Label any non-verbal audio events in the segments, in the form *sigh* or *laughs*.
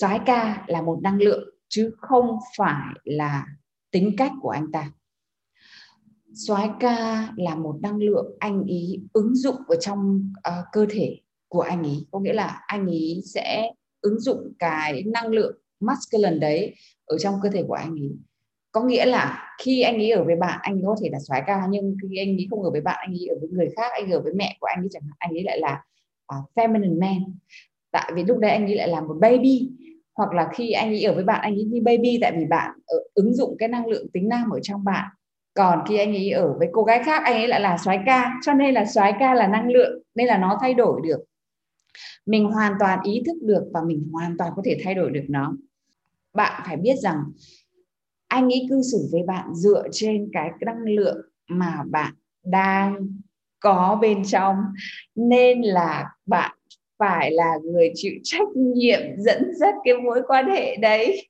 Soái ca là một năng lượng chứ không phải là tính cách của anh ta soái ca là một năng lượng anh ý ứng dụng ở trong uh, cơ thể của anh ý có nghĩa là anh ý sẽ ứng dụng cái năng lượng masculine đấy ở trong cơ thể của anh ý có nghĩa là khi anh ấy ở với bạn anh ấy có thể là soái ca nhưng khi anh ấy không ở với bạn anh ấy ở với người khác anh ấy ở với mẹ của anh ấy chẳng hạn anh ấy lại là uh, feminine man tại vì lúc đấy anh ấy lại là một baby hoặc là khi anh ấy ở với bạn anh ấy như baby tại vì bạn ở, ứng dụng cái năng lượng tính nam ở trong bạn. Còn khi anh ấy ở với cô gái khác anh ấy lại là soái ca. Cho nên là soái ca là năng lượng nên là nó thay đổi được. Mình hoàn toàn ý thức được và mình hoàn toàn có thể thay đổi được nó. Bạn phải biết rằng anh ấy cư xử với bạn dựa trên cái năng lượng mà bạn đang có bên trong. Nên là bạn phải là người chịu trách nhiệm dẫn dắt cái mối quan hệ đấy.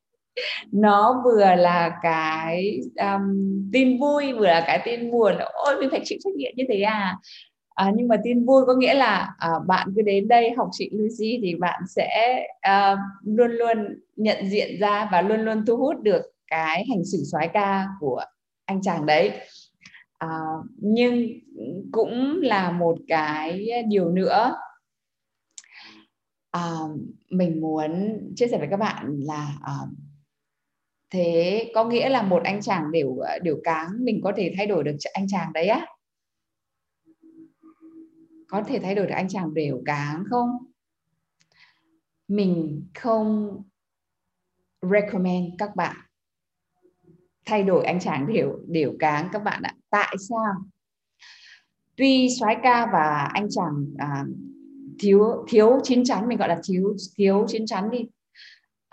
Nó vừa là cái um, tin vui vừa là cái tin buồn. Ôi mình phải chịu trách nhiệm như thế à? À, nhưng mà tin vui có nghĩa là à, bạn cứ đến đây học chị Lucy thì bạn sẽ à, luôn luôn nhận diện ra và luôn luôn thu hút được cái hành xử soái ca của anh chàng đấy. À, nhưng cũng là một cái điều nữa uh, mình muốn chia sẻ với các bạn là uh, thế có nghĩa là một anh chàng đều ờ, đều cáng mình có thể thay đổi được anh chàng đấy á? Có thể thay đổi được anh chàng đều cáng không? Mình không recommend các bạn thay đổi anh chàng đều đều cáng các bạn ạ. Tại sao? Tuy soái ca và anh chàng uh, thiếu thiếu chín chắn mình gọi là thiếu thiếu chín chắn đi.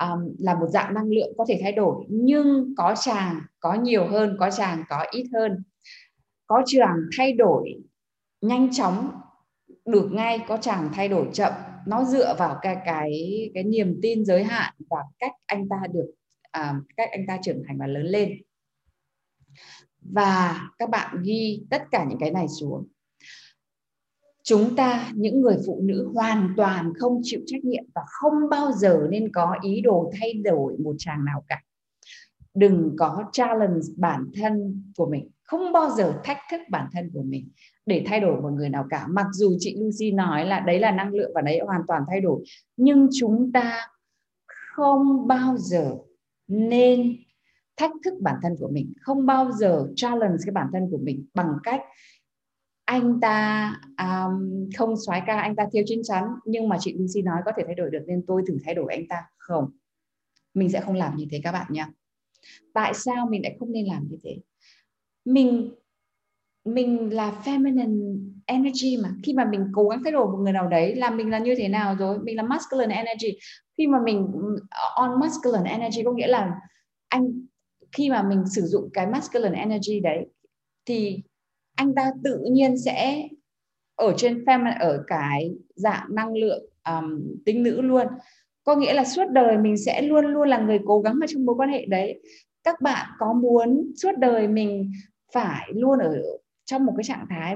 Um, là một dạng năng lượng có thể thay đổi nhưng có chàng có nhiều hơn có chàng có ít hơn. Có chàng thay đổi nhanh chóng được ngay có chàng thay đổi chậm. Nó dựa vào cái cái cái niềm tin giới hạn và cách anh ta được à, cách anh ta trưởng thành và lớn lên. Và các bạn ghi tất cả những cái này xuống chúng ta, những người phụ nữ hoàn toàn không chịu trách nhiệm và không bao giờ nên có ý đồ thay đổi một chàng nào cả. Đừng có challenge bản thân của mình, không bao giờ thách thức bản thân của mình để thay đổi một người nào cả. Mặc dù chị Lucy nói là đấy là năng lượng và đấy hoàn toàn thay đổi, nhưng chúng ta không bao giờ nên thách thức bản thân của mình, không bao giờ challenge cái bản thân của mình bằng cách anh ta um, không xoái ca anh ta thiếu chín chắn nhưng mà chị Lucy nói có thể thay đổi được nên tôi thử thay đổi anh ta. Không mình sẽ không làm như thế các bạn nhé. Tại sao mình lại không nên làm như thế? Mình mình là feminine energy mà. Khi mà mình cố gắng thay đổi một người nào đấy là mình là như thế nào rồi? Mình là masculine energy. Khi mà mình uh, on masculine energy có nghĩa là anh khi mà mình sử dụng cái masculine energy đấy thì anh ta tự nhiên sẽ ở trên fem ở cái dạng năng lượng um, tính nữ luôn. Có nghĩa là suốt đời mình sẽ luôn luôn là người cố gắng ở trong mối quan hệ đấy. Các bạn có muốn suốt đời mình phải luôn ở trong một cái trạng thái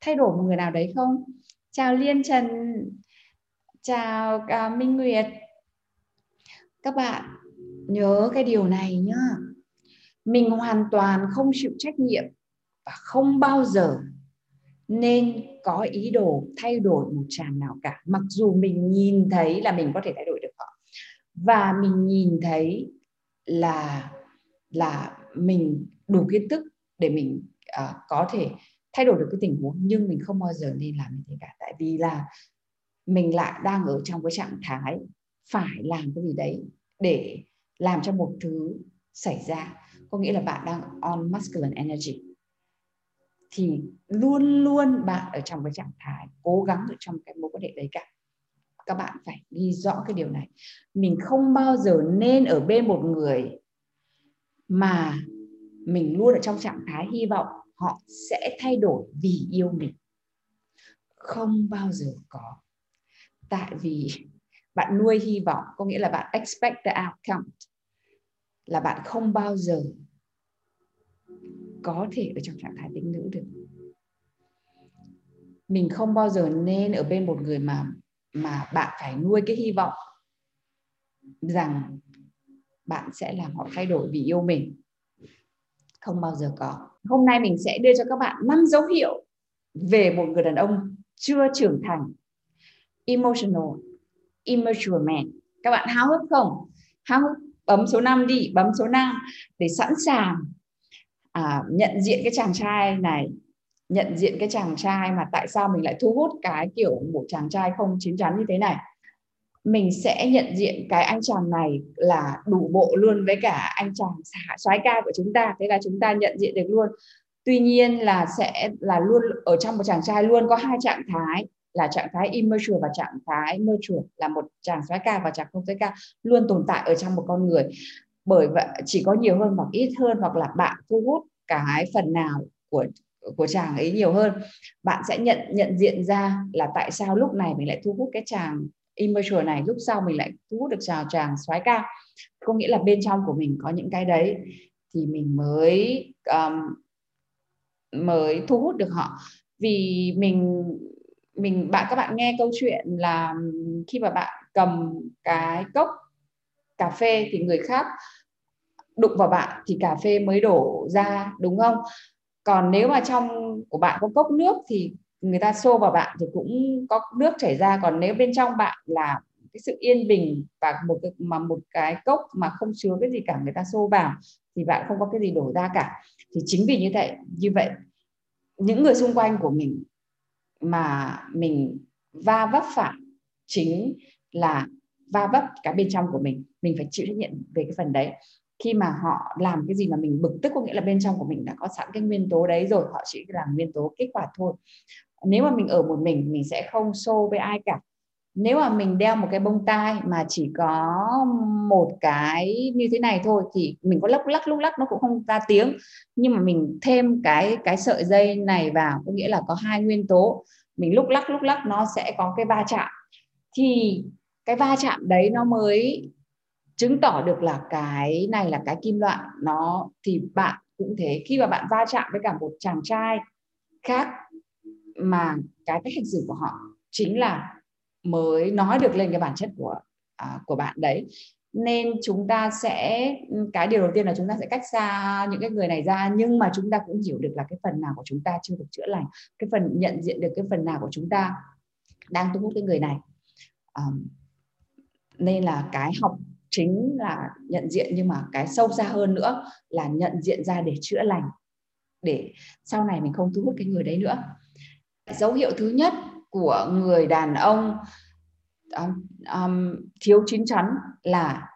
thay đổi một người nào đấy không? Chào liên trần. Chào uh, minh nguyệt. Các bạn nhớ cái điều này nhá. Mình hoàn toàn không chịu trách nhiệm và không bao giờ nên có ý đồ thay đổi một chàng nào cả. Mặc dù mình nhìn thấy là mình có thể thay đổi được họ và mình nhìn thấy là là mình đủ kiến thức để mình uh, có thể thay đổi được cái tình huống nhưng mình không bao giờ nên làm như thế cả. Tại vì là mình lại đang ở trong cái trạng thái phải làm cái gì đấy để làm cho một thứ xảy ra. Có nghĩa là bạn đang on masculine energy thì luôn luôn bạn ở trong cái trạng thái cố gắng ở trong cái mối quan hệ đấy cả. Các bạn phải ghi rõ cái điều này. Mình không bao giờ nên ở bên một người mà mình luôn ở trong trạng thái hy vọng họ sẽ thay đổi vì yêu mình. Không bao giờ có. Tại vì bạn nuôi hy vọng có nghĩa là bạn expect the outcome. Là bạn không bao giờ có thể ở trong trạng thái tính nữ được. Mình không bao giờ nên ở bên một người mà mà bạn phải nuôi cái hy vọng rằng bạn sẽ làm họ thay đổi vì yêu mình. Không bao giờ có. Hôm nay mình sẽ đưa cho các bạn năm dấu hiệu về một người đàn ông chưa trưởng thành, emotional, immature man. Các bạn háo hức không? Háo hức bấm số 5 đi, bấm số 5 để sẵn sàng à, nhận diện cái chàng trai này nhận diện cái chàng trai mà tại sao mình lại thu hút cái kiểu một chàng trai không chín chắn như thế này. Mình sẽ nhận diện cái anh chàng này là đủ bộ luôn với cả anh chàng soái ca của chúng ta thế là chúng ta nhận diện được luôn. Tuy nhiên là sẽ là luôn ở trong một chàng trai luôn có hai trạng thái là trạng thái immature và trạng thái mature là một chàng soái ca và chàng không soái ca luôn tồn tại ở trong một con người bởi vậy chỉ có nhiều hơn hoặc ít hơn hoặc là bạn thu hút cái phần nào của của chàng ấy nhiều hơn. Bạn sẽ nhận nhận diện ra là tại sao lúc này mình lại thu hút cái chàng immature này lúc sau mình lại thu hút được chàng chàng xoái ca. Có nghĩa là bên trong của mình có những cái đấy thì mình mới um, mới thu hút được họ. Vì mình mình bạn các bạn nghe câu chuyện là khi mà bạn cầm cái cốc cà phê thì người khác đụng vào bạn thì cà phê mới đổ ra, đúng không? Còn nếu mà trong của bạn có cốc nước thì người ta xô vào bạn thì cũng có nước chảy ra. Còn nếu bên trong bạn là cái sự yên bình và một cái, mà một cái cốc mà không chứa cái gì cả, người ta xô vào thì bạn không có cái gì đổ ra cả. Thì chính vì như vậy như vậy, những người xung quanh của mình mà mình va vấp phải chính là va vấp cái bên trong của mình mình phải chịu trách nhiệm về cái phần đấy. Khi mà họ làm cái gì mà mình bực tức, có nghĩa là bên trong của mình đã có sẵn cái nguyên tố đấy rồi, họ chỉ làm nguyên tố kết quả thôi. Nếu mà mình ở một mình mình sẽ không xô với ai cả. Nếu mà mình đeo một cái bông tai mà chỉ có một cái như thế này thôi thì mình có lắc lắc, lúc lắc nó cũng không ra tiếng. Nhưng mà mình thêm cái cái sợi dây này vào, có nghĩa là có hai nguyên tố. Mình lúc lắc lúc lắc nó sẽ có cái va chạm. Thì cái va chạm đấy nó mới chứng tỏ được là cái này là cái kim loại. Nó thì bạn cũng thế. Khi mà bạn va chạm với cả một chàng trai khác mà cái cách hành xử của họ chính là mới nói được lên cái bản chất của à, của bạn đấy nên chúng ta sẽ cái điều đầu tiên là chúng ta sẽ cách xa những cái người này ra nhưng mà chúng ta cũng hiểu được là cái phần nào của chúng ta chưa được chữa lành cái phần nhận diện được cái phần nào của chúng ta đang thu hút cái người này. Um, nên là cái học chính là nhận diện nhưng mà cái sâu xa hơn nữa là nhận diện ra để chữa lành để sau này mình không thu hút cái người đấy nữa. Dấu hiệu thứ nhất của người đàn ông um, um, thiếu chín chắn là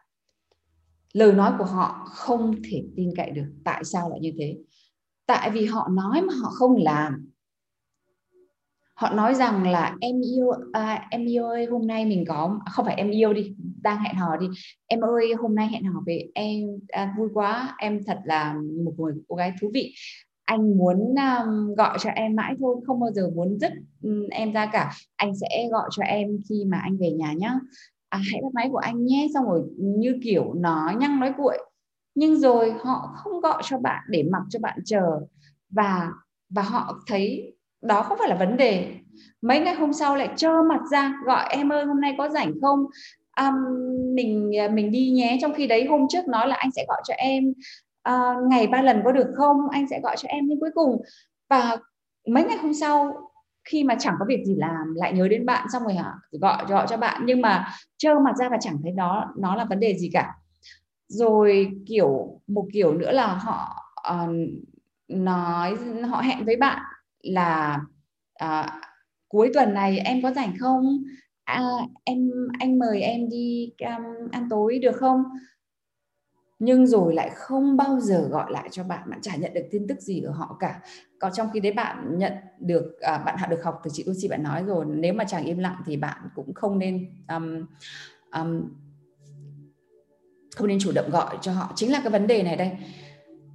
lời nói của họ không thể tin cậy được. Tại sao lại như thế? Tại vì họ nói mà họ không làm họ nói rằng là em yêu à, em yêu ơi hôm nay mình có à, không phải em yêu đi đang hẹn hò đi. Em ơi hôm nay hẹn hò về em à, vui quá em thật là một người cô gái thú vị. Anh muốn um, gọi cho em mãi thôi không bao giờ muốn dứt um, em ra cả. Anh sẽ gọi cho em khi mà anh về nhà nhá. À, hãy bắt máy của anh nhé. Xong rồi như kiểu nói nhăng nói cuội. Nhưng rồi họ không gọi cho bạn để mặc cho bạn chờ. Và và họ thấy đó không phải là vấn đề. Mấy ngày hôm sau lại trơ mặt ra gọi em ơi hôm nay có rảnh không? Um, mình à, mình đi nhé. Trong khi đấy hôm trước nói là anh sẽ gọi cho em uh, ngày ba lần có được không? Anh sẽ gọi cho em nhưng cuối cùng. Và mấy ngày hôm sau khi mà chẳng có việc gì làm lại nhớ đến bạn xong rồi hả gọi gọi cho bạn. Nhưng mà trơ mặt ra và chẳng thấy đó nó là vấn đề gì cả. Rồi kiểu một kiểu nữa là họ uh, nói họ hẹn với bạn là uh, cuối tuần này em có rảnh không? À, em anh mời em đi um, ăn tối được không? Nhưng rồi lại không bao giờ gọi lại cho bạn bạn chả nhận được tin tức gì ở họ cả. Còn trong khi đấy bạn nhận được à, bạn được học từ chị Lucy bạn nói rồi nếu mà chàng im lặng thì bạn cũng không nên um, um, không nên chủ động gọi cho họ. Chính là cái vấn đề này đây.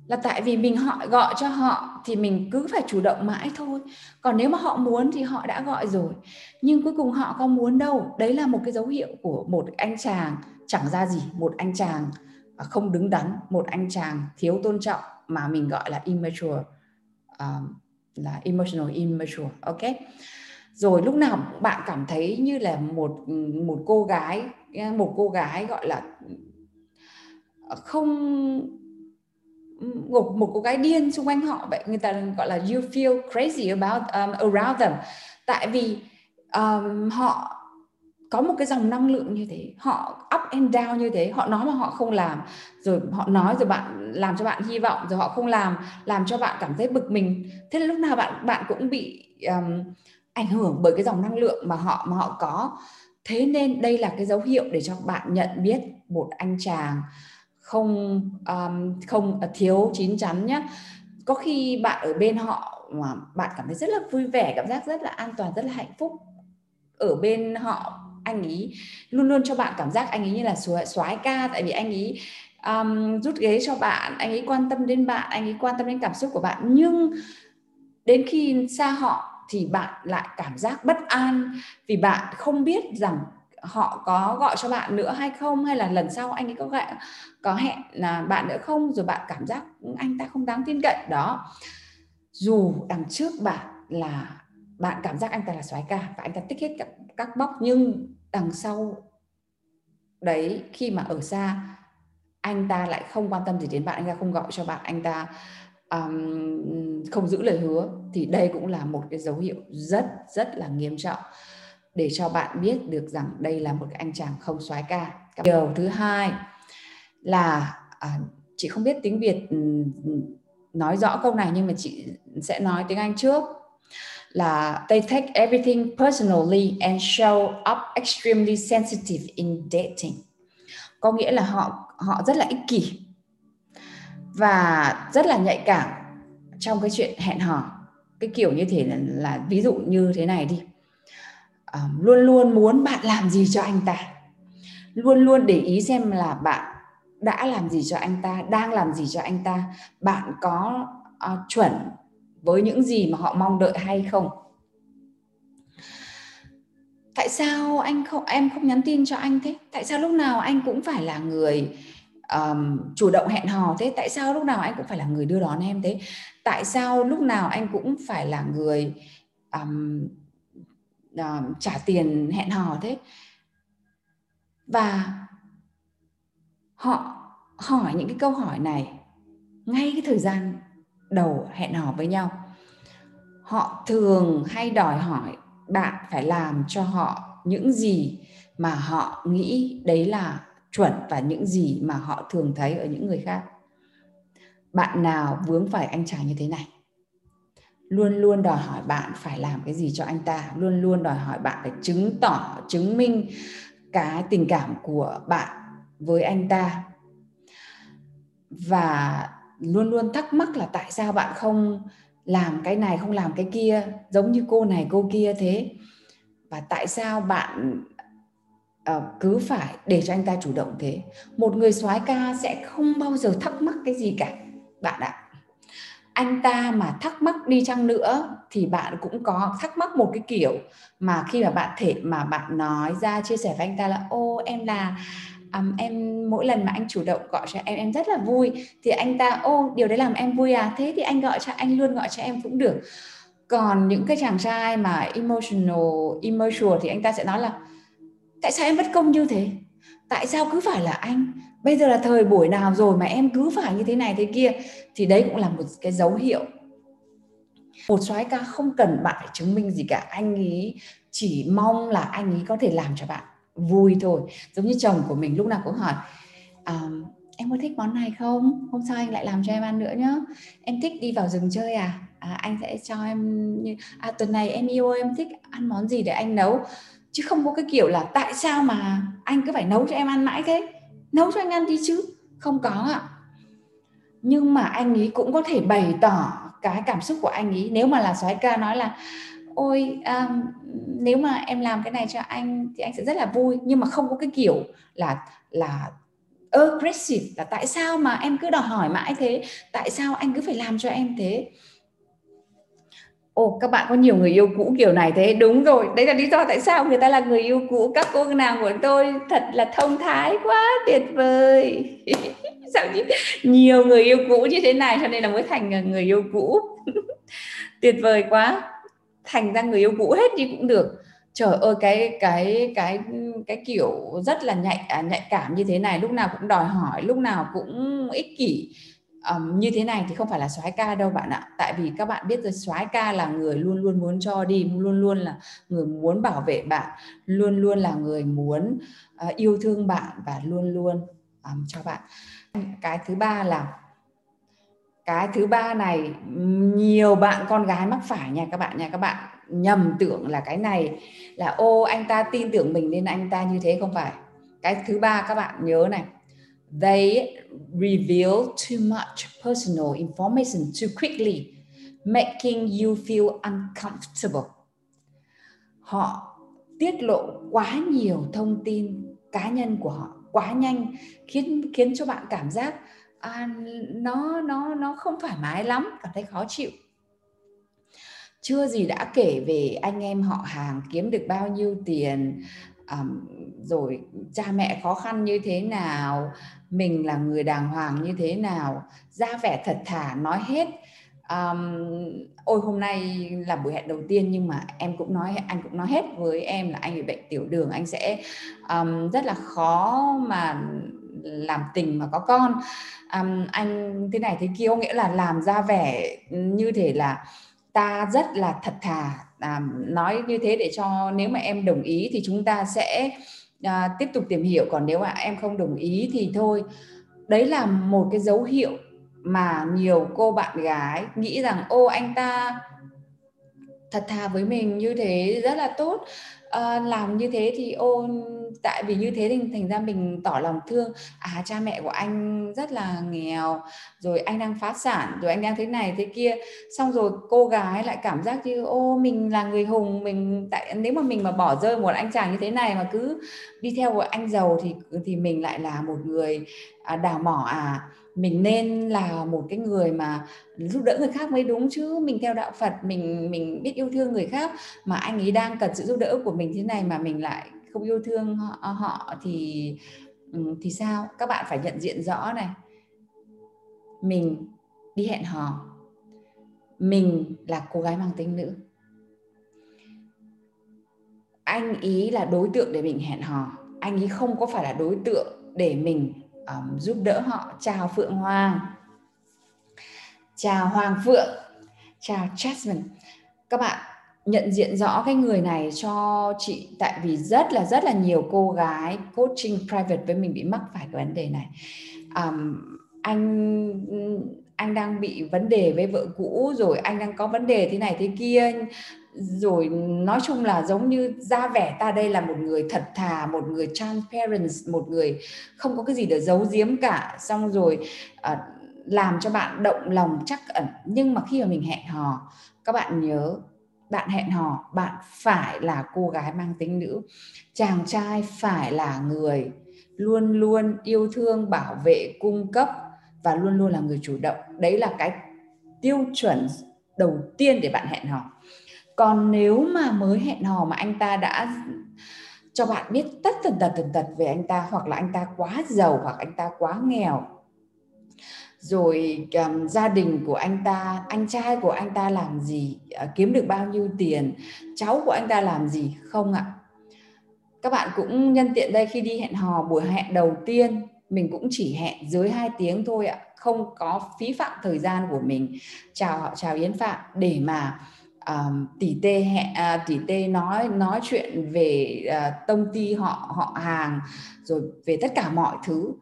Là tại vì mình họ gọi cho họ thì mình cứ phải chủ động mãi thôi. Còn nếu mà họ muốn thì họ đã gọi rồi. Nhưng cuối cùng họ có muốn đâu. Đấy là một cái dấu hiệu của một anh chàng chẳng ra gì một anh chàng không đứng đắn một anh chàng thiếu tôn trọng mà mình gọi là immature um, là emotional immature ok? Rồi lúc nào bạn cảm thấy như là một một cô gái một cô gái gọi là không một một cô gái điên xung quanh họ vậy người ta gọi là you feel crazy about um, around them. Tại vì um, họ có một cái dòng năng lượng như thế họ up and down như thế họ nói mà họ không làm rồi họ nói rồi bạn làm cho bạn hy vọng rồi họ không làm làm cho bạn cảm thấy bực mình. Thế là lúc nào bạn bạn cũng bị um, ảnh hưởng bởi cái dòng năng lượng mà họ mà họ có. Thế nên đây là cái dấu hiệu để cho bạn nhận biết một anh chàng không um, không à, thiếu chín chắn nhé có khi bạn ở bên họ mà bạn cảm thấy rất là vui vẻ cảm giác rất là an toàn rất là hạnh phúc. Ở bên họ anh ấy luôn luôn cho bạn cảm giác anh ấy như là soái ca. Tại vì anh ấy um, rút ghế cho bạn anh ấy quan tâm đến bạn anh ấy quan tâm đến cảm xúc của bạn. Nhưng đến khi xa họ thì bạn lại cảm giác bất an vì bạn không biết rằng họ có gọi cho bạn nữa hay không? Hay là lần sau anh ấy có gọi có hẹn là bạn nữa không? Rồi bạn cảm giác anh ta không đáng tin cậy. Đó. Dù đằng trước bạn là bạn cảm giác anh ta là soái ca và anh ta tích hết các, các bóc nhưng đằng sau đấy khi mà ở xa anh ta lại không quan tâm gì đến bạn. Anh ta không gọi cho bạn. Anh ta um, không giữ lời hứa. Thì đây cũng là một cái dấu hiệu rất rất là nghiêm trọng để cho bạn biết được rằng đây là một cái anh chàng không soái ca. Điều thứ hai là à, chị không biết tiếng việt ừ, ừ, nói rõ câu này nhưng mà chị sẽ nói tiếng anh trước. Là they take everything personally and show up extremely sensitive in dating. Có nghĩa là họ họ rất là ích kỷ và rất là nhạy cảm trong cái chuyện hẹn hò. Cái kiểu như thế là, là ví dụ như thế này đi um, luôn luôn muốn bạn làm gì cho anh ta. Luôn luôn để ý xem là bạn đã làm gì cho anh ta đang làm gì cho anh ta. Bạn có uh, chuẩn với những gì mà họ mong đợi hay không? Tại sao anh không em không nhắn tin cho anh thế? Tại sao lúc nào anh cũng phải là người um, chủ động hẹn hò thế? Tại sao lúc nào anh cũng phải là người đưa đón em thế? Tại sao lúc nào anh cũng phải là người um, uh, trả tiền hẹn hò thế. Và họ hỏi những cái câu hỏi này ngay cái thời gian đầu hẹn hò với nhau. Họ thường hay đòi hỏi bạn phải làm cho họ những gì mà họ nghĩ đấy là chuẩn và những gì mà họ thường thấy ở những người khác. Bạn nào vướng phải anh chàng như thế này? Luôn luôn đòi hỏi bạn phải làm cái gì cho anh ta luôn luôn đòi hỏi bạn phải chứng tỏ chứng minh cái tình cảm của bạn với anh ta. Và luôn luôn thắc mắc là tại sao bạn không làm cái này không làm cái kia giống như cô này cô kia thế? Và tại sao bạn uh, cứ phải để cho anh ta chủ động thế? Một người soái ca sẽ không bao giờ thắc mắc cái gì cả bạn ạ anh ta mà thắc mắc đi chăng nữa thì bạn cũng có thắc mắc một cái kiểu mà khi mà bạn thể mà bạn nói ra chia sẻ với anh ta là ô em là um, em mỗi lần mà anh chủ động gọi cho em em rất là vui. Thì anh ta ô điều đấy làm em vui à? Thế thì anh gọi cho anh luôn gọi cho em cũng được. Còn những cái chàng trai mà emotional emotional thì anh ta sẽ nói là tại sao em bất công như thế? Tại sao cứ phải là anh? Bây giờ là thời buổi nào rồi mà em cứ phải như thế này thế kia thì đấy cũng là một cái dấu hiệu. Một soái ca không cần bạn phải chứng minh gì cả. Anh ấy chỉ mong là anh ấy có thể làm cho bạn vui thôi. Giống như chồng của mình lúc nào cũng hỏi à, em có thích món này không? Hôm sau anh lại làm cho em ăn nữa nhá. Em thích đi vào rừng chơi à, à anh sẽ cho em như à tuần này em yêu em thích ăn món gì để anh nấu? Chứ không có cái kiểu là tại sao mà anh cứ phải nấu cho em ăn mãi thế? Nấu cho anh ăn đi chứ. Không có ạ. Nhưng mà anh ấy cũng có thể bày tỏ cái cảm xúc của anh ấy. Nếu mà là soái ca nói là ôi um, nếu mà em làm cái này cho anh thì anh sẽ rất là vui. Nhưng mà không có cái kiểu là là aggressive là tại sao mà em cứ đòi hỏi mãi thế? Tại sao anh cứ phải làm cho em thế? Ồ, các bạn có nhiều người yêu cũ kiểu này thế. Đúng rồi. Đấy là lý do tại sao người ta là người yêu cũ. Các cô nàng của tôi thật là thông thái quá tuyệt vời. *laughs* Sao như nhiều người yêu cũ như thế này cho nên là mới thành ờ, người yêu cũ. *laughs* Tuyệt vời quá. Thành ra người yêu cũ hết đi cũng được. Trời ơi cái cái cái cái kiểu rất là nhạy à, nhạy cảm như thế này lúc nào cũng đòi hỏi lúc nào cũng ích kỷ um, như thế này thì không phải là soái ca đâu bạn ạ. Tại vì các bạn biết rồi soái ca là người luôn luôn muốn cho đi luôn luôn là người muốn bảo vệ bạn luôn luôn là người muốn uh, yêu thương bạn và luôn luôn um, cho bạn. Cái thứ ba là cái thứ ba này nhiều bạn con gái mắc phải nha các bạn nha các bạn nhầm tưởng là cái này là ô anh ta tin tưởng mình nên anh ta như thế không phải. Cái thứ ba các bạn nhớ này they reveal too much personal information too quickly making you feel uncomfortable. Họ tiết lộ quá nhiều thông tin cá nhân của họ quá nhanh khiến khiến cho bạn cảm giác à, nó nó nó không thoải mái lắm cảm thấy khó chịu. Chưa gì đã kể về anh em họ hàng kiếm được bao nhiêu tiền um, rồi cha mẹ khó khăn như thế nào mình là người đàng hoàng như thế nào? Ra vẻ thật thà nói hết. Um, ôi hôm nay là buổi hẹn đầu tiên nhưng mà em cũng nói anh cũng nói hết với em là anh bị bệnh tiểu đường anh sẽ um, rất là khó mà làm tình mà có con. Um, anh thế này thế kia có nghĩa là làm ra vẻ như thể là ta rất là thật thà à, nói như thế để cho nếu mà em đồng ý thì chúng ta sẽ à, tiếp tục tìm hiểu còn nếu mà em không đồng ý thì thôi. Đấy là một cái dấu hiệu mà nhiều cô bạn gái nghĩ rằng ô anh ta thật thà với mình như thế rất là tốt à, làm như thế thì ô tại vì như thế thì thành ra mình tỏ lòng thương. À cha mẹ của anh rất là nghèo rồi anh đang phá sản rồi anh đang thế này thế kia. Xong rồi cô gái lại cảm giác như ô mình là người hùng mình tại nếu mà mình mà bỏ rơi một anh chàng như thế này mà cứ đi theo một anh giàu thì thì mình lại là một người à, đào mỏ à mình nên là một cái người mà giúp đỡ người khác mới đúng chứ. Mình theo đạo Phật mình mình biết yêu thương người khác mà anh ấy đang cần sự giúp đỡ của mình thế này mà mình lại không yêu thương họ, ờ, họ thì ừ, thì sao? Các bạn phải nhận diện rõ này. Mình đi hẹn hò. Mình là cô gái mang tính nữ. Anh ý là đối tượng để mình hẹn hò. Anh ý không có phải là đối tượng để mình um, giúp đỡ họ. Chào phượng hoàng. Chào hoàng phượng. Chào jasmine. Các bạn nhận diện rõ cái người này cho chị tại vì rất là rất là nhiều cô gái coaching private với mình bị mắc phải cái vấn đề này. Um, anh anh đang bị vấn đề với vợ cũ rồi anh đang có vấn đề thế này thế kia rồi nói chung là giống như ra vẻ ta đây là một người thật thà một người transparent một người không có cái gì để giấu giếm cả. Xong rồi uh, làm cho bạn động lòng chắc ẩn. Nhưng mà khi mà mình hẹn hò các bạn nhớ bạn hẹn hò bạn phải là cô gái mang tính nữ. Chàng trai phải là người luôn luôn yêu thương bảo vệ cung cấp và luôn luôn là người chủ động. Đấy là cái tiêu chuẩn đầu tiên để bạn hẹn hò còn nếu mà mới hẹn hò mà anh ta đã cho bạn biết tất tần tật tần tật về anh ta hoặc là anh ta quá giàu hoặc anh ta quá nghèo rồi um, gia đình của anh ta anh trai của anh ta làm gì uh, kiếm được bao nhiêu tiền cháu của anh ta làm gì không ạ. Các bạn cũng nhân tiện đây khi đi hẹn hò buổi hẹn đầu tiên mình cũng chỉ hẹn dưới 2 tiếng thôi ạ không có phí phạm thời gian của mình. Chào họ chào Yến Phạm. Để mà um, tỷ tê hẹ à, uh, tỷ tê nói nói chuyện về à, uh, công ty họ họ hàng rồi về tất cả mọi thứ.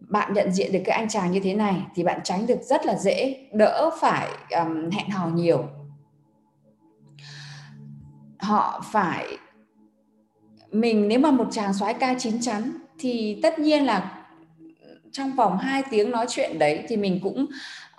Bạn nhận diện được cái anh chàng như thế này thì bạn tránh được rất là dễ đỡ phải um, hẹn hò nhiều. Họ phải mình nếu mà một chàng soái ca chín chắn thì tất nhiên là trong vòng 2 tiếng nói chuyện đấy thì mình cũng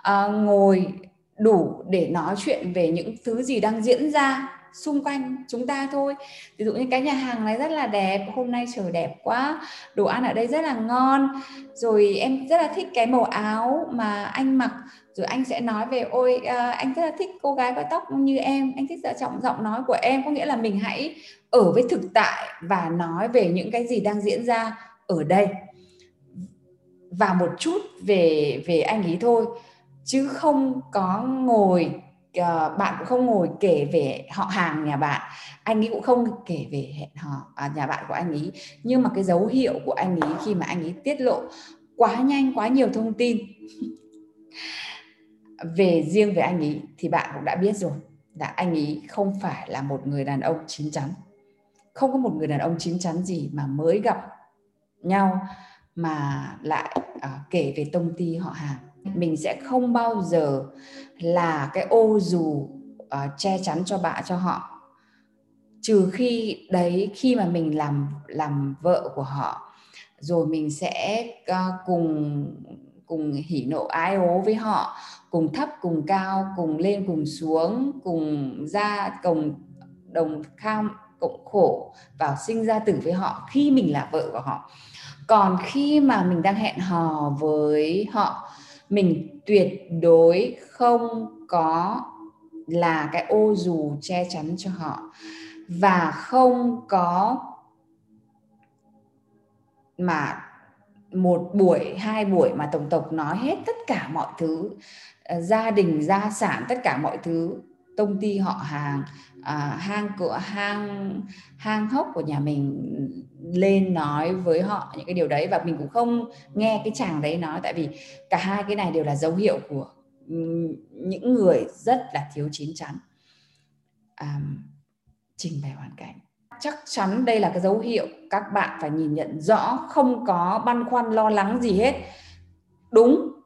uh, ngồi đủ để nói chuyện về những thứ gì đang diễn ra xung quanh chúng ta thôi. Ví dụ như cái nhà hàng này rất là đẹp hôm nay trời đẹp quá đồ ăn ở đây rất là ngon. Rồi em rất là thích cái màu áo mà anh mặc. Rồi anh sẽ nói về ôi à, anh rất là thích cô gái có tóc như em anh thích trọng giọng nói của em. Có nghĩa là mình hãy ở với thực tại và nói về những cái gì đang diễn ra ở đây. Và một chút về về anh ấy thôi chứ không có ngồi uh, bạn cũng không ngồi kể về họ hàng nhà bạn. Anh ấy cũng không kể về hẹn hò à, nhà bạn của anh ấy. Nhưng mà cái dấu hiệu của anh ấy khi mà anh ấy tiết lộ quá nhanh quá nhiều thông tin *laughs* về riêng về anh ấy thì bạn cũng đã biết rồi là anh ấy không phải là một người đàn ông chín chắn. Không có một người đàn ông chín chắn gì mà mới gặp nhau mà lại uh, kể về tông ty họ hàng mình sẽ không bao giờ là cái ô dù uh, che chắn cho bạn cho họ. Trừ khi đấy khi mà mình làm làm vợ của họ rồi mình sẽ uh, cùng cùng hỉ nộ ái ố với họ cùng thấp cùng cao cùng lên cùng xuống cùng ra cùng đồng kham cộng khổ vào sinh ra tử với họ khi mình là vợ của họ. Còn khi mà mình đang hẹn hò với họ mình tuyệt đối không có là cái ô dù che chắn cho họ và không có mà một buổi, hai buổi mà tổng tộc nói hết tất cả mọi thứ, gia đình, gia sản, tất cả mọi thứ công ty họ hàng à, hang cửa hang hang hốc của nhà mình lên nói với họ những cái điều đấy. Và mình cũng không nghe cái chàng đấy nói tại vì cả hai cái này đều là dấu hiệu của những người rất là thiếu chín chắn. À, trình bày hoàn cảnh. Chắc chắn đây là cái dấu hiệu các bạn phải nhìn nhận rõ không có băn khoăn lo lắng gì hết. Đúng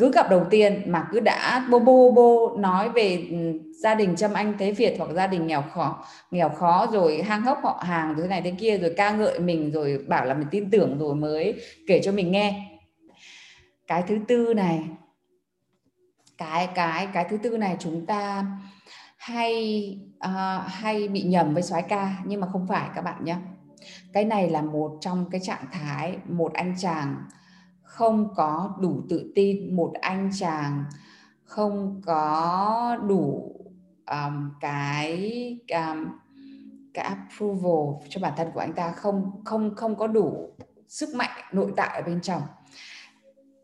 cứ gặp đầu tiên mà cứ đã bô bô bô nói về ừ, gia đình châm anh thế việt hoặc gia đình nghèo khó nghèo khó rồi hang hốc họ hàng rồi thế này thế kia rồi ca ngợi mình rồi bảo là mình tin tưởng rồi mới kể cho mình nghe. Cái thứ tư này cái cái cái thứ tư này chúng ta hay uh, hay bị nhầm với soái ca nhưng mà không phải các bạn nhé. Cái này là một trong cái trạng thái một anh chàng không có đủ tự tin một anh chàng không có đủ um, cái um, cái approval cho bản thân của anh ta không không không có đủ sức mạnh nội tại ở bên trong.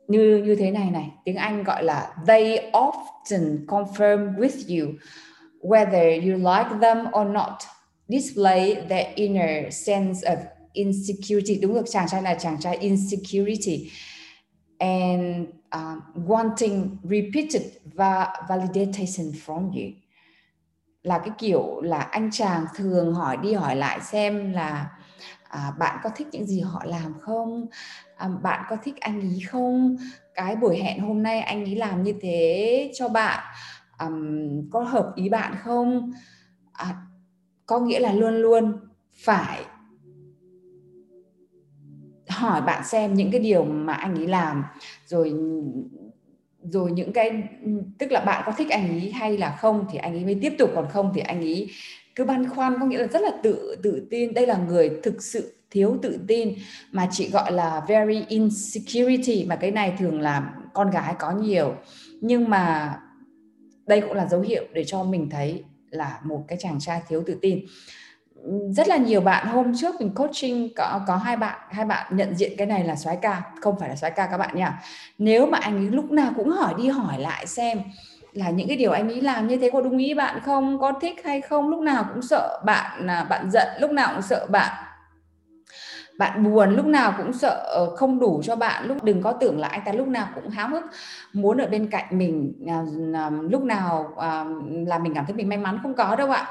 Như như thế này này tiếng Anh gọi là they often confirm with you whether you like them or not. Display their inner sense of insecurity. Đúng được chàng trai là chàng trai insecurity and um, wanting repeated va validation from you. Là cái kiểu là anh chàng thường hỏi đi hỏi lại xem là à, bạn có thích những gì họ làm không? À, bạn có thích anh ý không? Cái buổi hẹn hôm nay anh ý làm như thế cho bạn um, có hợp ý bạn không? À, có nghĩa là luôn luôn phải hỏi bạn xem những cái điều mà anh ấy làm. Rồi rồi những cái, tức là bạn có thích anh ấy hay là không thì anh ấy mới tiếp tục, còn không thì anh ấy cứ băn khoăn, có nghĩa là rất là tự tự tin. Đây là người thực sự thiếu tự tin, mà chị gọi là very insecurity, mà cái này thường là con gái có nhiều. Nhưng mà đây cũng là dấu hiệu để cho mình thấy là một cái chàng trai thiếu tự tin rất là nhiều bạn hôm trước mình coaching có có hai bạn hai bạn nhận diện cái này là soái ca, không phải là soái ca các bạn nha. Nếu mà anh ấy lúc nào cũng hỏi đi hỏi lại xem là những cái điều anh ấy làm như thế có đúng ý bạn không, có thích hay không, lúc nào cũng sợ bạn là bạn giận, lúc nào cũng sợ bạn bạn buồn, lúc nào cũng sợ ờ, không đủ cho bạn, lúc, đừng có tưởng là anh ta lúc nào cũng háo hức, muốn ở bên cạnh mình à, à, lúc nào à, là mình cảm thấy mình may mắn không có đâu ạ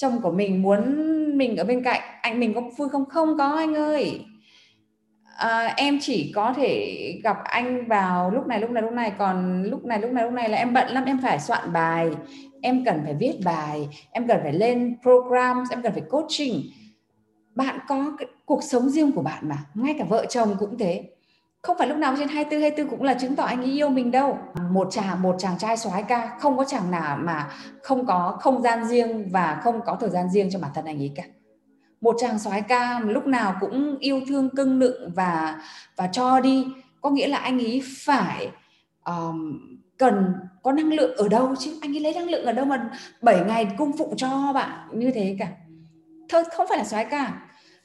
chồng của mình muốn mình ở bên cạnh. Anh mình có vui không? Không có anh ơi. À, em chỉ có thể gặp anh vào lúc này lúc này lúc này. Còn lúc này lúc này lúc này là em bận lắm. Em phải soạn bài. Em cần phải viết bài. Em cần phải lên program em cần phải coaching. Bạn có cái cuộc sống riêng của bạn mà. Ngay cả vợ chồng cũng thế không phải lúc nào trên 24 24 cũng là chứng tỏ anh ấy yêu mình đâu. Một chàng một chàng trai soái ca không có chàng nào mà không có không gian riêng và không có thời gian riêng cho bản thân anh ấy cả. Một chàng soái ca lúc nào cũng yêu thương cưng nựng và và cho đi, có nghĩa là anh ấy phải um, cần có năng lượng ở đâu chứ anh ấy lấy năng lượng ở đâu mà 7 ngày cung phụng cho bạn như thế cả thôi không phải là soái ca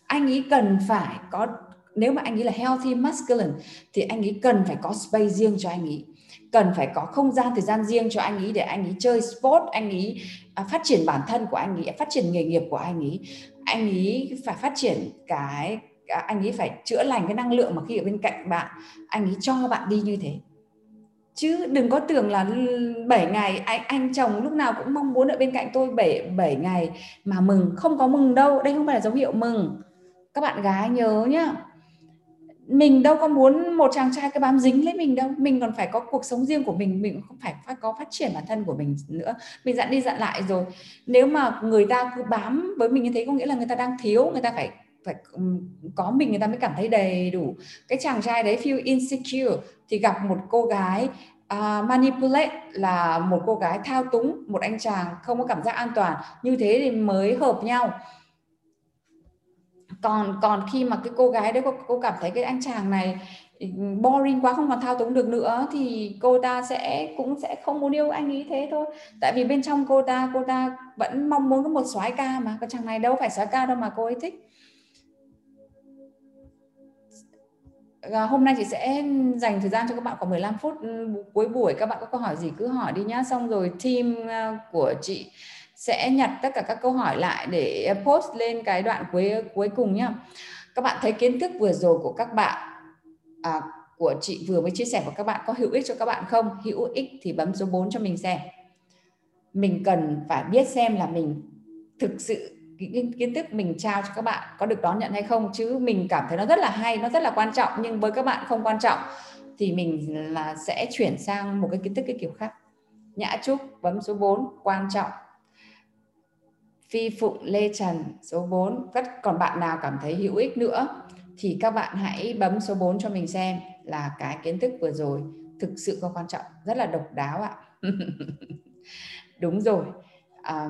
anh ấy cần phải có nếu mà anh ấy là healthy masculine thì anh ấy cần phải có space riêng cho anh ấy cần phải có không gian thời gian riêng cho anh ấy để anh ấy chơi sport, anh ấy à, phát triển bản thân của anh ấy phát triển nghề nghiệp của anh ấy anh ấy phải phát triển cái à, anh ấy phải chữa lành cái năng lượng mà khi ở bên cạnh bạn. Anh ấy cho bạn đi như thế. Chứ đừng có tưởng là 7 ngày anh anh chồng lúc nào cũng mong muốn ở bên cạnh tôi 7 7 ngày mà mừng. Không có mừng đâu. Đây không phải là dấu hiệu mừng. Các bạn gái nhớ nhá mình đâu có muốn một chàng trai cứ bám dính lấy mình đâu. Mình còn phải có cuộc sống riêng của mình mình không phải phải có phát triển bản thân của mình nữa. Mình dặn đi dặn lại rồi. Nếu mà người ta cứ bám với mình như thế có nghĩa là người ta đang thiếu người ta phải phải có mình người ta mới cảm thấy đầy đủ. Cái chàng trai đấy feel insecure thì gặp một cô gái uh, manipulate là một cô gái thao túng một anh chàng không có cảm giác an toàn. Như thế thì mới hợp nhau còn còn khi mà cái cô gái đấy cô, cô cảm thấy cái anh chàng này ừ, boring quá không còn thao túng được nữa thì cô ta sẽ cũng sẽ không muốn yêu anh ấy thế thôi. Tại vì bên trong cô ta cô ta vẫn mong muốn có một soái ca mà cái chàng này đâu phải soái ca đâu mà cô ấy thích. À, hôm nay chị sẽ dành thời gian cho các bạn khoảng 15 phút ừ, cuối buổi các bạn có câu hỏi gì cứ hỏi đi nhá. Xong rồi team ờ, của chị sẽ nhặt tất cả các câu hỏi lại để ờ, post lên cái đoạn cuối cuối cùng nhá. Các bạn thấy kiến thức vừa rồi của các bạn à, của chị vừa mới chia sẻ của các bạn có hữu ích cho các bạn không? Hữu ích thì bấm số 4 cho mình xem. Mình cần phải biết xem là mình thực sự cái kiến thức mình trao cho các bạn có được đón nhận hay không? Chứ mình cảm thấy nó rất là hay nó rất là quan trọng nhưng với các bạn không quan trọng thì mình là sẽ chuyển sang một cái kiến thức cái kiểu khác. Nhã trúc bấm số 4 quan trọng phi phụng lê trần số 4 Cất còn bạn nào cảm thấy hữu ích nữa thì các bạn hãy bấm số 4 cho mình xem là cái kiến thức vừa rồi thực sự có quan trọng. Rất là độc đáo ạ. *laughs* Đúng rồi. À,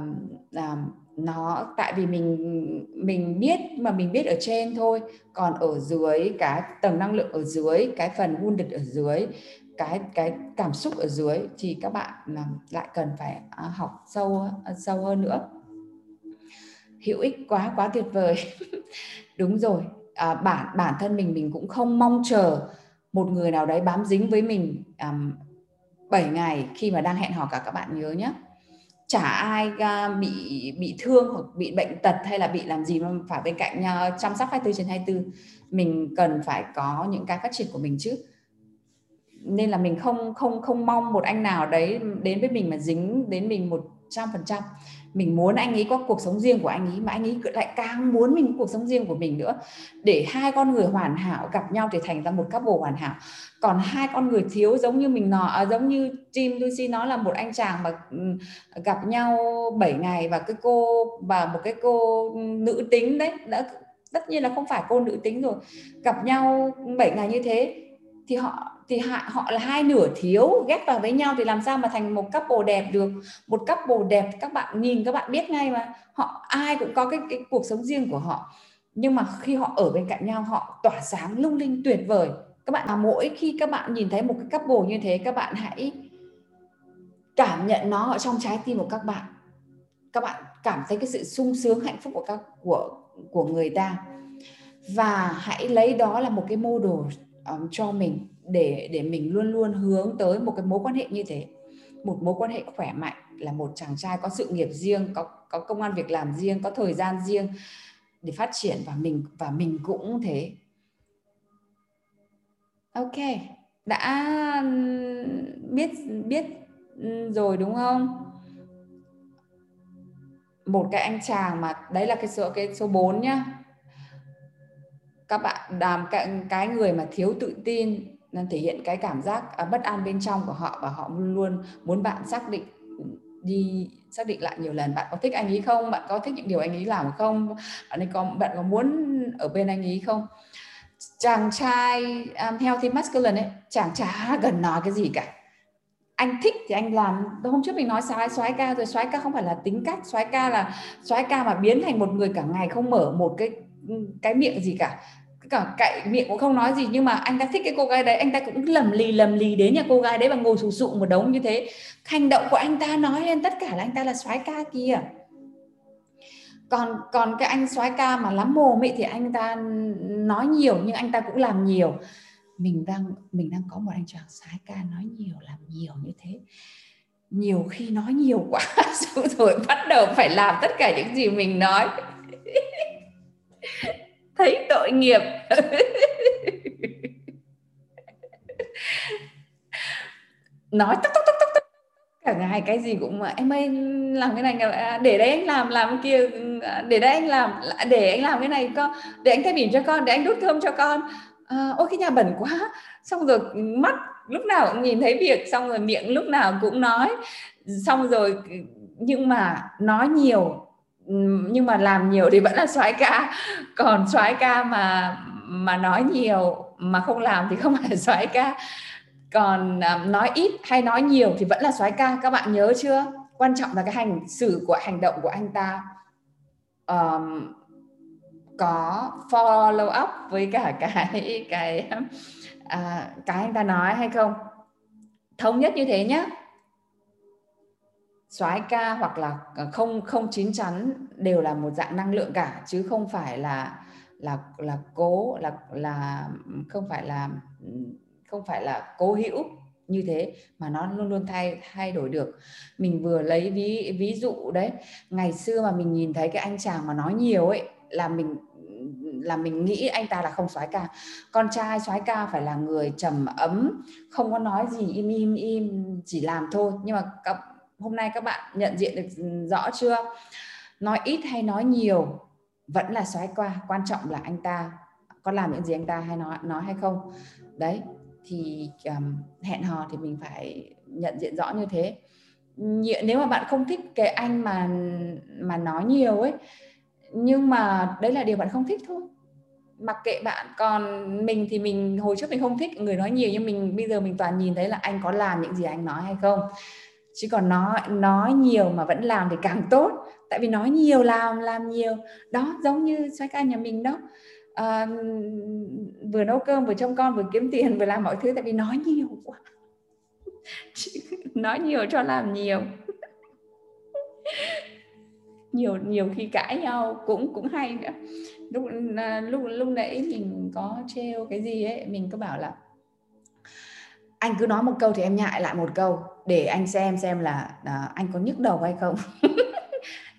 à, nó tại vì mình mình biết mà mình biết ở trên thôi. Còn ở dưới cái tầng năng lượng ở dưới cái phần wounded ở dưới cái cái cảm xúc ở dưới thì các bạn lại cần phải ờ, học sâu sâu hơn nữa hữu ích quá quá tuyệt vời. *laughs* Đúng rồi. À, bản bản thân mình mình cũng không mong chờ một người nào đấy bám dính với mình um, 7 ngày khi mà đang hẹn hò cả các bạn nhớ nhé chả ai uh, bị bị thương hoặc bị bệnh tật hay là bị làm gì mà phải bên cạnh nhau chăm sóc 24 trên 24 mình cần phải có những cái phát triển của mình chứ. Nên là mình không không không mong một anh nào đấy đến với mình mà dính đến mình một trăm phần trăm mình muốn anh ấy có cuộc sống riêng của anh ấy mà anh ấy lại càng muốn mình có cuộc sống riêng của mình nữa. Để hai con người hoàn hảo gặp nhau thì thành ra một couple hoàn hảo. Còn hai con người thiếu giống như mình nọ à, giống như Tim Lucy nói là một anh chàng mà gặp nhau 7 ngày và cái cô và một cái cô nữ tính đấy đã tất nhiên là không phải cô nữ tính rồi. Gặp nhau 7 ngày như thế thì họ thì họ là hai nửa thiếu, ghép vào với nhau thì làm sao mà thành một couple đẹp được? Một couple đẹp, các bạn nhìn, các bạn biết ngay mà. Họ, ai cũng có cái cái cuộc sống riêng của họ. Nhưng mà khi họ ở bên cạnh nhau, họ tỏa sáng, lung linh, tuyệt vời. Các bạn mỗi khi các bạn nhìn thấy một cái couple như thế, các bạn hãy cảm nhận nó ở trong trái tim của các bạn. Các bạn cảm thấy cái sự sung sướng, hạnh phúc của các, của của người ta. Và hãy lấy đó là một cái mô đồ um, cho mình để để mình luôn luôn hướng tới một cái mối quan hệ như thế. Một mối quan hệ khỏe mạnh là một chàng trai có sự nghiệp riêng có có công an việc làm riêng có thời gian riêng để phát triển và mình và mình cũng thế. Ok đã biết biết rồi đúng không? Một cái anh chàng mà đấy là cái số cái số 4 nhá các bạn làm cái, cái người mà thiếu tự tin thể hiện cái cảm giác à, bất an bên trong của họ và họ luôn luôn muốn bạn xác định đi xác định lại nhiều lần bạn có thích anh ấy không? Bạn có thích những điều anh ấy làm không? Bạn ấy có bạn có muốn ở bên anh ấy không? Chàng trai um, healthy masculine ấy chàng chả *laughs* gần nói cái gì cả. Anh thích thì anh làm. Hôm trước mình nói sai soái ca rồi soái ca không phải là tính cách soái ca là soái ca mà biến thành một người cả ngày không mở một cái cái miệng gì cả cả cậy miệng cũng không nói gì, nhưng mà anh ta thích cái cô gái đấy, anh ta cũng lầm lì lầm lì đến nhà cô gái đấy và ngồi sụ sụ một đống như thế. Hành động của anh ta nói lên tất cả là anh ta là soái ca kia. Còn còn cái anh soái ca mà lắm mồm ấy thì anh ta nói nhiều nhưng anh ta cũng làm nhiều. Mình đang mình đang có một anh chàng soái ca nói nhiều, làm nhiều như thế. Nhiều khi nói nhiều quá *laughs* rồi bắt đầu phải làm tất cả những gì mình nói. *laughs* thấy tội nghiệp. Nói tóc tóc tóc tóc cả ngày cái gì cũng mà em ơi làm cái này để đấy anh làm làm cái kia à, để đấy anh làm để anh làm cái này con để anh thay biển cho con để anh đút thơm cho con. À, ôi cái nhà bẩn quá. Xong rồi mắt lúc nào cũng nhìn thấy việc xong rồi miệng lúc nào cũng nói. Xong rồi ừ, nhưng mà nói nhiều nhưng mà làm nhiều thì vẫn là soái ca. Còn soái ca mà mà nói nhiều mà không làm thì không *laughs* phải soái ca. Còn um, nói ít hay nói nhiều thì vẫn là soái ca. Các bạn nhớ chưa? Quan trọng là cái hành xử của hành động của anh ta. Um, có follow up với cả *laughs* cái cái uh, cái anh ta nói hay không? Thống nhất như thế nhé soái ca hoặc là ờ, không không chín chắn đều là một dạng năng lượng cả, chứ không phải là là là cố, là là, không phải là, không phải là cố hữu như thế mà nó luôn luôn thay thay đổi được. Mình vừa lấy ví ví dụ đấy, ngày xưa mà mình nhìn thấy cái anh chàng mà nói nhiều ấy, là mình là mình nghĩ anh ta là không soái ca. Con trai soái ca phải là người trầm ấm, không có nói gì im im im, chỉ làm thôi. Nhưng mà hôm nay các bạn nhận diện được ừ, rõ chưa? Nói ít hay nói nhiều vẫn là xoáy qua quan trọng là anh ta có làm những gì anh ta hay nói nói hay không. Đấy thì um, hẹn hò thì mình phải nhận diện rõ như thế. Nếu mà bạn không thích cái anh mà mà nói nhiều ấy nhưng mà đấy là điều bạn không thích thôi. Mặc kệ bạn còn mình thì mình hồi trước mình không thích người nói nhiều nhưng mình bây giờ mình toàn nhìn thấy là anh có làm những gì anh nói hay không chứ còn nói nói nhiều mà vẫn làm thì càng tốt. Tại vì nói nhiều làm làm nhiều. Đó giống như xoay ca nhà mình đó. À, vừa nấu cơm vừa trông con vừa kiếm tiền vừa làm mọi thứ tại vì nói nhiều quá. *laughs* Nói nhiều cho làm nhiều. *laughs* Nhiều nhiều khi cãi nhau cũng cũng hay nữa. Lúc à, lúc lúc nãy mình có treo cái gì ấy mình có bảo là anh cứ nói một câu thì em nhại lại một câu để anh xem xem là à, anh có nhức đầu hay không. *laughs*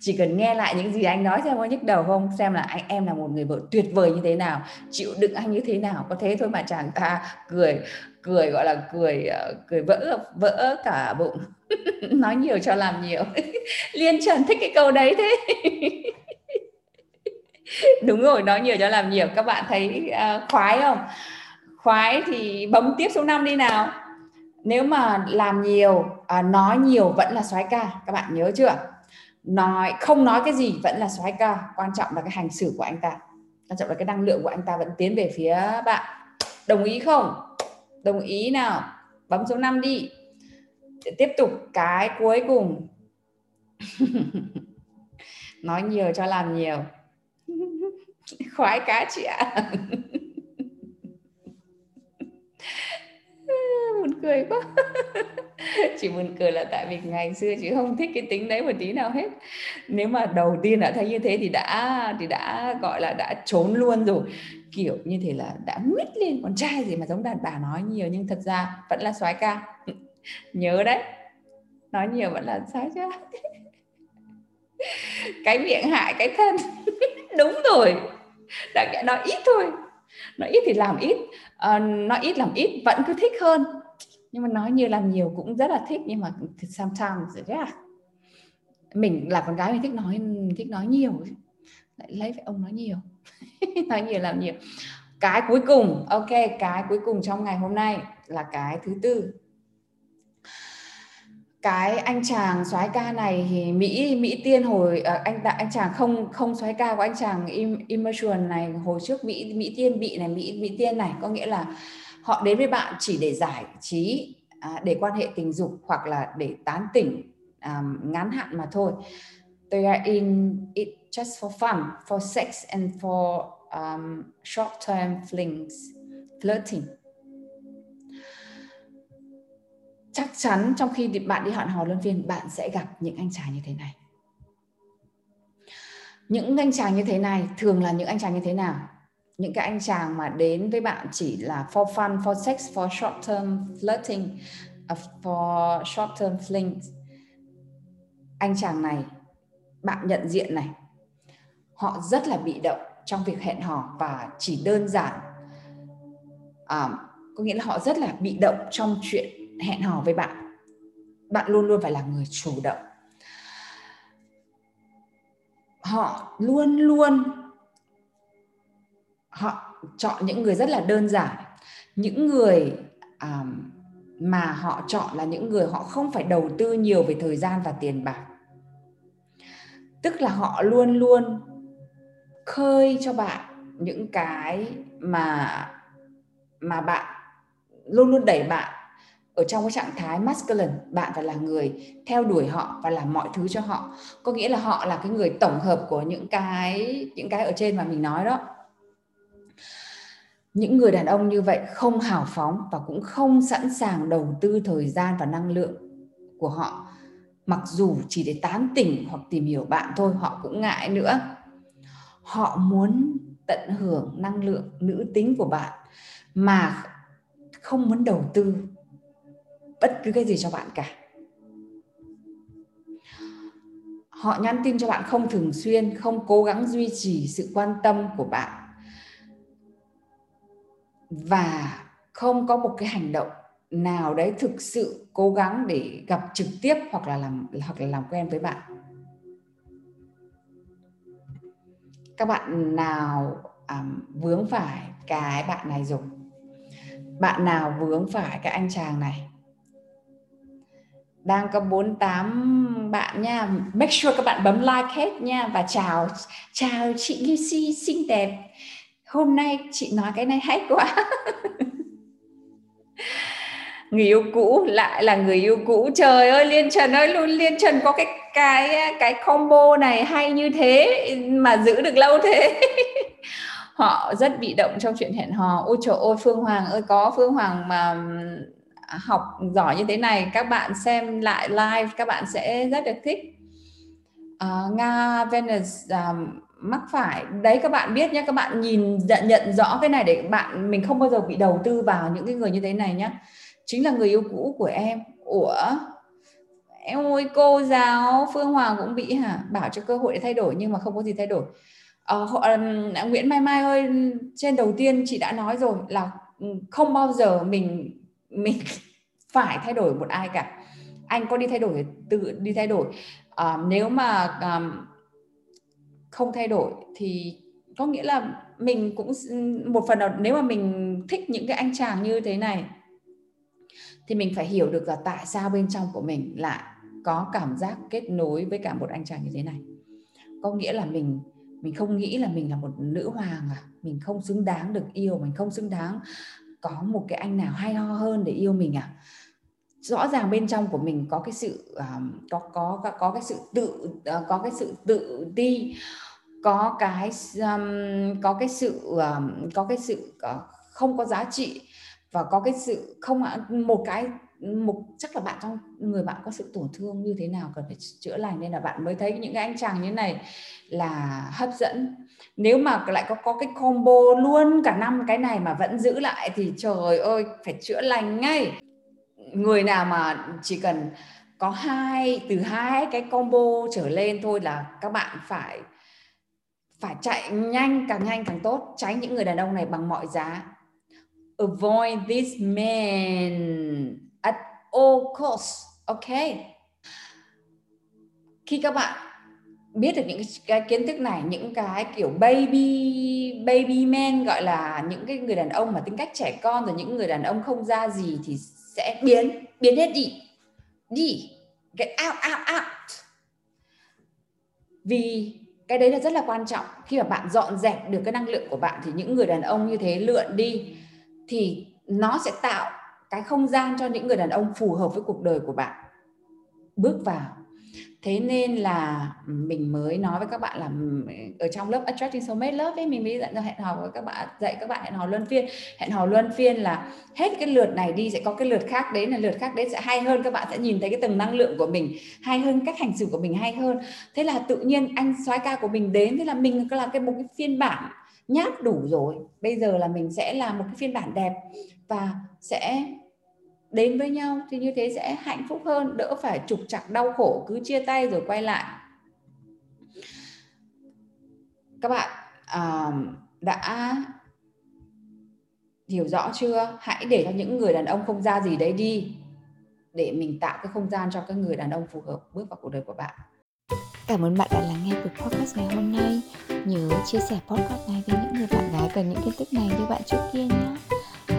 Chỉ cần nghe lại những gì anh nói xem có nhức đầu không xem là anh em là một người vợ tuyệt vời như thế nào chịu đựng anh như thế nào. Có thế thôi mà chàng ta cười cười gọi là cười ờ, cười vỡ vỡ cả bụng. *laughs* Nói nhiều cho làm nhiều. *laughs* Liên trần thích cái câu đấy thế. Đúng rồi nói nhiều cho làm nhiều. Các bạn thấy uh, khoái không? Khoái thì bấm tiếp số 5 đi nào nếu mà làm nhiều à, nói nhiều vẫn là soái ca. Các bạn nhớ chưa? Nói không nói cái gì vẫn là soái ca. Quan trọng là cái hành xử của anh ta. Quan trọng là cái năng lượng của anh ta vẫn tiến về phía bạn. Đồng ý không? Đồng ý nào? Bấm số 5 đi. Để tiếp tục cái cuối cùng. *laughs* Nói nhiều cho làm nhiều. *laughs* Khoái cá chị ạ. *laughs* cười quá. *laughs* Chỉ buồn cười là tại vì ngày xưa chị không thích cái tính đấy một tí nào hết. Nếu mà đầu tiên đã thấy như thế thì đã thì đã gọi là đã trốn luôn rồi. Kiểu như thế là đã mít lên con trai gì mà giống đàn bà nói nhiều nhưng thật ra vẫn là soái ca. *laughs* Nhớ đấy. Nói nhiều vẫn là soái ca. *laughs* Cái miệng hại cái thân. Đúng rồi. Đã nói ít thôi. Nói ít thì làm ít. À, nói ít làm ít vẫn cứ thích hơn nhưng mà nói nhiều làm nhiều cũng rất là thích, nhưng mà sometimes yeah. À? mình là con gái mình thích nói thích nói nhiều lại lấy phải ông nói nhiều. *laughs* Nói nhiều làm nhiều. Cái cuối cùng, ok, cái cuối cùng trong ngày hôm nay là cái thứ tư. Cái anh chàng soái ca này thì Mỹ Mỹ Tiên hồi ờ, anh anh chàng không không soái ca của anh chàng immersion này, hồi trước Mỹ Mỹ Tiên bị này, Mỹ Mỹ Tiên này. Có nghĩa là họ đến với bạn chỉ để giải trí à, để quan hệ tình dục hoặc là để tán tỉnh à, ngắn hạn mà thôi. They are in it just for fun for sex and for um, short term flings flirting. Chắc chắn trong khi bạn đi hẹn hò luân phiên bạn sẽ gặp những anh chàng như thế này. Những anh chàng như thế này thường là những anh chàng như thế nào? Những cái anh chàng mà đến với bạn chỉ là for fun, for sex, for short term flirting, uh, for short term fling. Anh chàng này, bạn nhận diện này, họ rất là bị động trong việc hẹn hò và chỉ đơn giản, uh, có nghĩa là họ rất là bị động trong chuyện hẹn hò với bạn. Bạn luôn luôn phải là người chủ động. Họ luôn luôn họ chọn những người rất là đơn giản. Những người um, mà họ chọn là những người họ không phải đầu tư nhiều về thời gian và tiền bạc. Tức là họ luôn luôn khơi cho bạn những cái mà mà bạn luôn luôn đẩy bạn ở trong cái trạng thái masculine. Bạn phải là người theo đuổi họ và làm mọi thứ cho họ. Có nghĩa là họ là cái người tổng hợp của những cái những cái ở trên mà mình nói đó những người đàn ông như vậy không hào phóng và cũng không sẵn sàng đầu tư thời gian và năng lượng của họ. Mặc dù chỉ để tán tỉnh hoặc tìm hiểu bạn thôi, họ cũng ngại nữa. Họ muốn tận hưởng năng lượng nữ tính của bạn mà không muốn đầu tư bất cứ cái gì cho bạn cả. Họ nhắn tin cho bạn không thường xuyên, không cố gắng duy trì sự quan tâm của bạn và không có một cái hành động nào đấy thực sự cố gắng để gặp trực tiếp hoặc là làm hoặc là làm quen với bạn. Các bạn nào um, vướng phải cái bạn này rồi. Bạn nào vướng phải cái anh chàng này. Đang có 48 bạn nha. Make sure các bạn bấm like hết nha và chào chào chị Lucy xinh đẹp hôm nay chị nói cái này hay quá. Người yêu cũ lại là người yêu cũ. Trời ơi liên trần ơi luôn liên trần có cái cái cái combo này hay như thế mà giữ được lâu thế. *laughs* Họ rất bị động trong chuyện hẹn hò. Ôi trời ơi phương hoàng ơi có phương hoàng mà học giỏi như thế này các bạn xem lại live các bạn sẽ rất được thích. Uh, nga venus um, à, mắc phải. Đấy các bạn biết nhé các bạn nhìn nhận nhận rõ cái này để bạn mình không bao giờ bị đầu tư vào những cái người như thế này nhé chính là người yêu cũ của em. Ủa? Em ơi cô giáo phương hoàng cũng bị hả? Bảo cho cơ hội để thay đổi nhưng mà không có gì thay đổi. Ờ, họ, nguyễn mai mai ơi trên đầu tiên chị đã nói rồi là không bao giờ mình mình *laughs* phải thay đổi một ai cả. Anh có đi thay đổi tự đi thay đổi. À, nếu mà um, không thay đổi thì có nghĩa là mình cũng một phần nào, nếu mà mình thích những cái anh chàng như thế này, thì mình phải hiểu được là tại sao bên trong của mình lại có cảm giác kết nối với cả một anh chàng như thế này. Có nghĩa là mình mình không nghĩ là mình là một nữ hoàng à mình không xứng đáng được yêu, mình không xứng đáng có một cái anh nào hay ho hơn để yêu mình à rõ ràng bên trong của mình có cái sự um, có có có cái sự tự uh, có cái sự tự ti có cái um, có cái sự um, có cái sự uh, không có giá trị và có cái sự không một cái một chắc là bạn trong người bạn có sự tổn thương như thế nào cần phải chữa lành nên là bạn mới thấy những cái anh chàng như này là hấp dẫn. Nếu mà lại có có cái combo luôn cả năm cái này mà vẫn giữ lại thì trời ơi phải chữa lành ngay người nào mà chỉ cần có hai, từ hai cái combo trở lên thôi là các bạn phải phải chạy nhanh, càng nhanh càng tốt. Tránh những người đàn ông này bằng mọi giá. Avoid this man at all costs ok? Khi các bạn biết được những cái kiến thức này, những cái kiểu baby baby men, gọi là những cái người đàn ông mà tính cách trẻ con rồi những người đàn ông không ra gì thì sẽ biến biến hết đi. Đi, get out out out. Vì cái đấy là rất là quan trọng. Khi mà bạn dọn dẹp được cái năng lượng của bạn thì những người đàn ông như thế lượn đi thì nó sẽ tạo cái không gian cho những người đàn ông phù hợp với cuộc đời của bạn. Bước vào thế nên là mình mới nói với các bạn là ở trong lớp attracting soulmate lớp ấy, mình mới dạy hẹn hò với các bạn, dạy các bạn hẹn hò luân phiên. Hẹn hò luân phiên là hết cái lượt này đi sẽ có cái lượt khác đến là lượt khác đến sẽ hay hơn, các bạn sẽ nhìn thấy cái tầng năng lượng của mình hay hơn, cách hành xử của mình hay hơn. Thế là tự nhiên anh soái ca của mình đến, thế là mình có làm cái một cái phiên bản nhát đủ rồi. Bây giờ là mình sẽ làm một cái phiên bản đẹp và sẽ đến với nhau thì như thế sẽ hạnh phúc hơn đỡ phải trục trặc đau khổ cứ chia tay rồi quay lại các bạn à, đã hiểu rõ chưa hãy để cho những người đàn ông không ra gì đấy đi để mình tạo cái không gian cho các người đàn ông phù hợp bước vào cuộc đời của bạn Cảm ơn bạn đã lắng nghe buổi podcast ngày hôm nay. Nhớ chia sẻ podcast này với những người bạn gái cần những kiến thức này như bạn trước kia nhé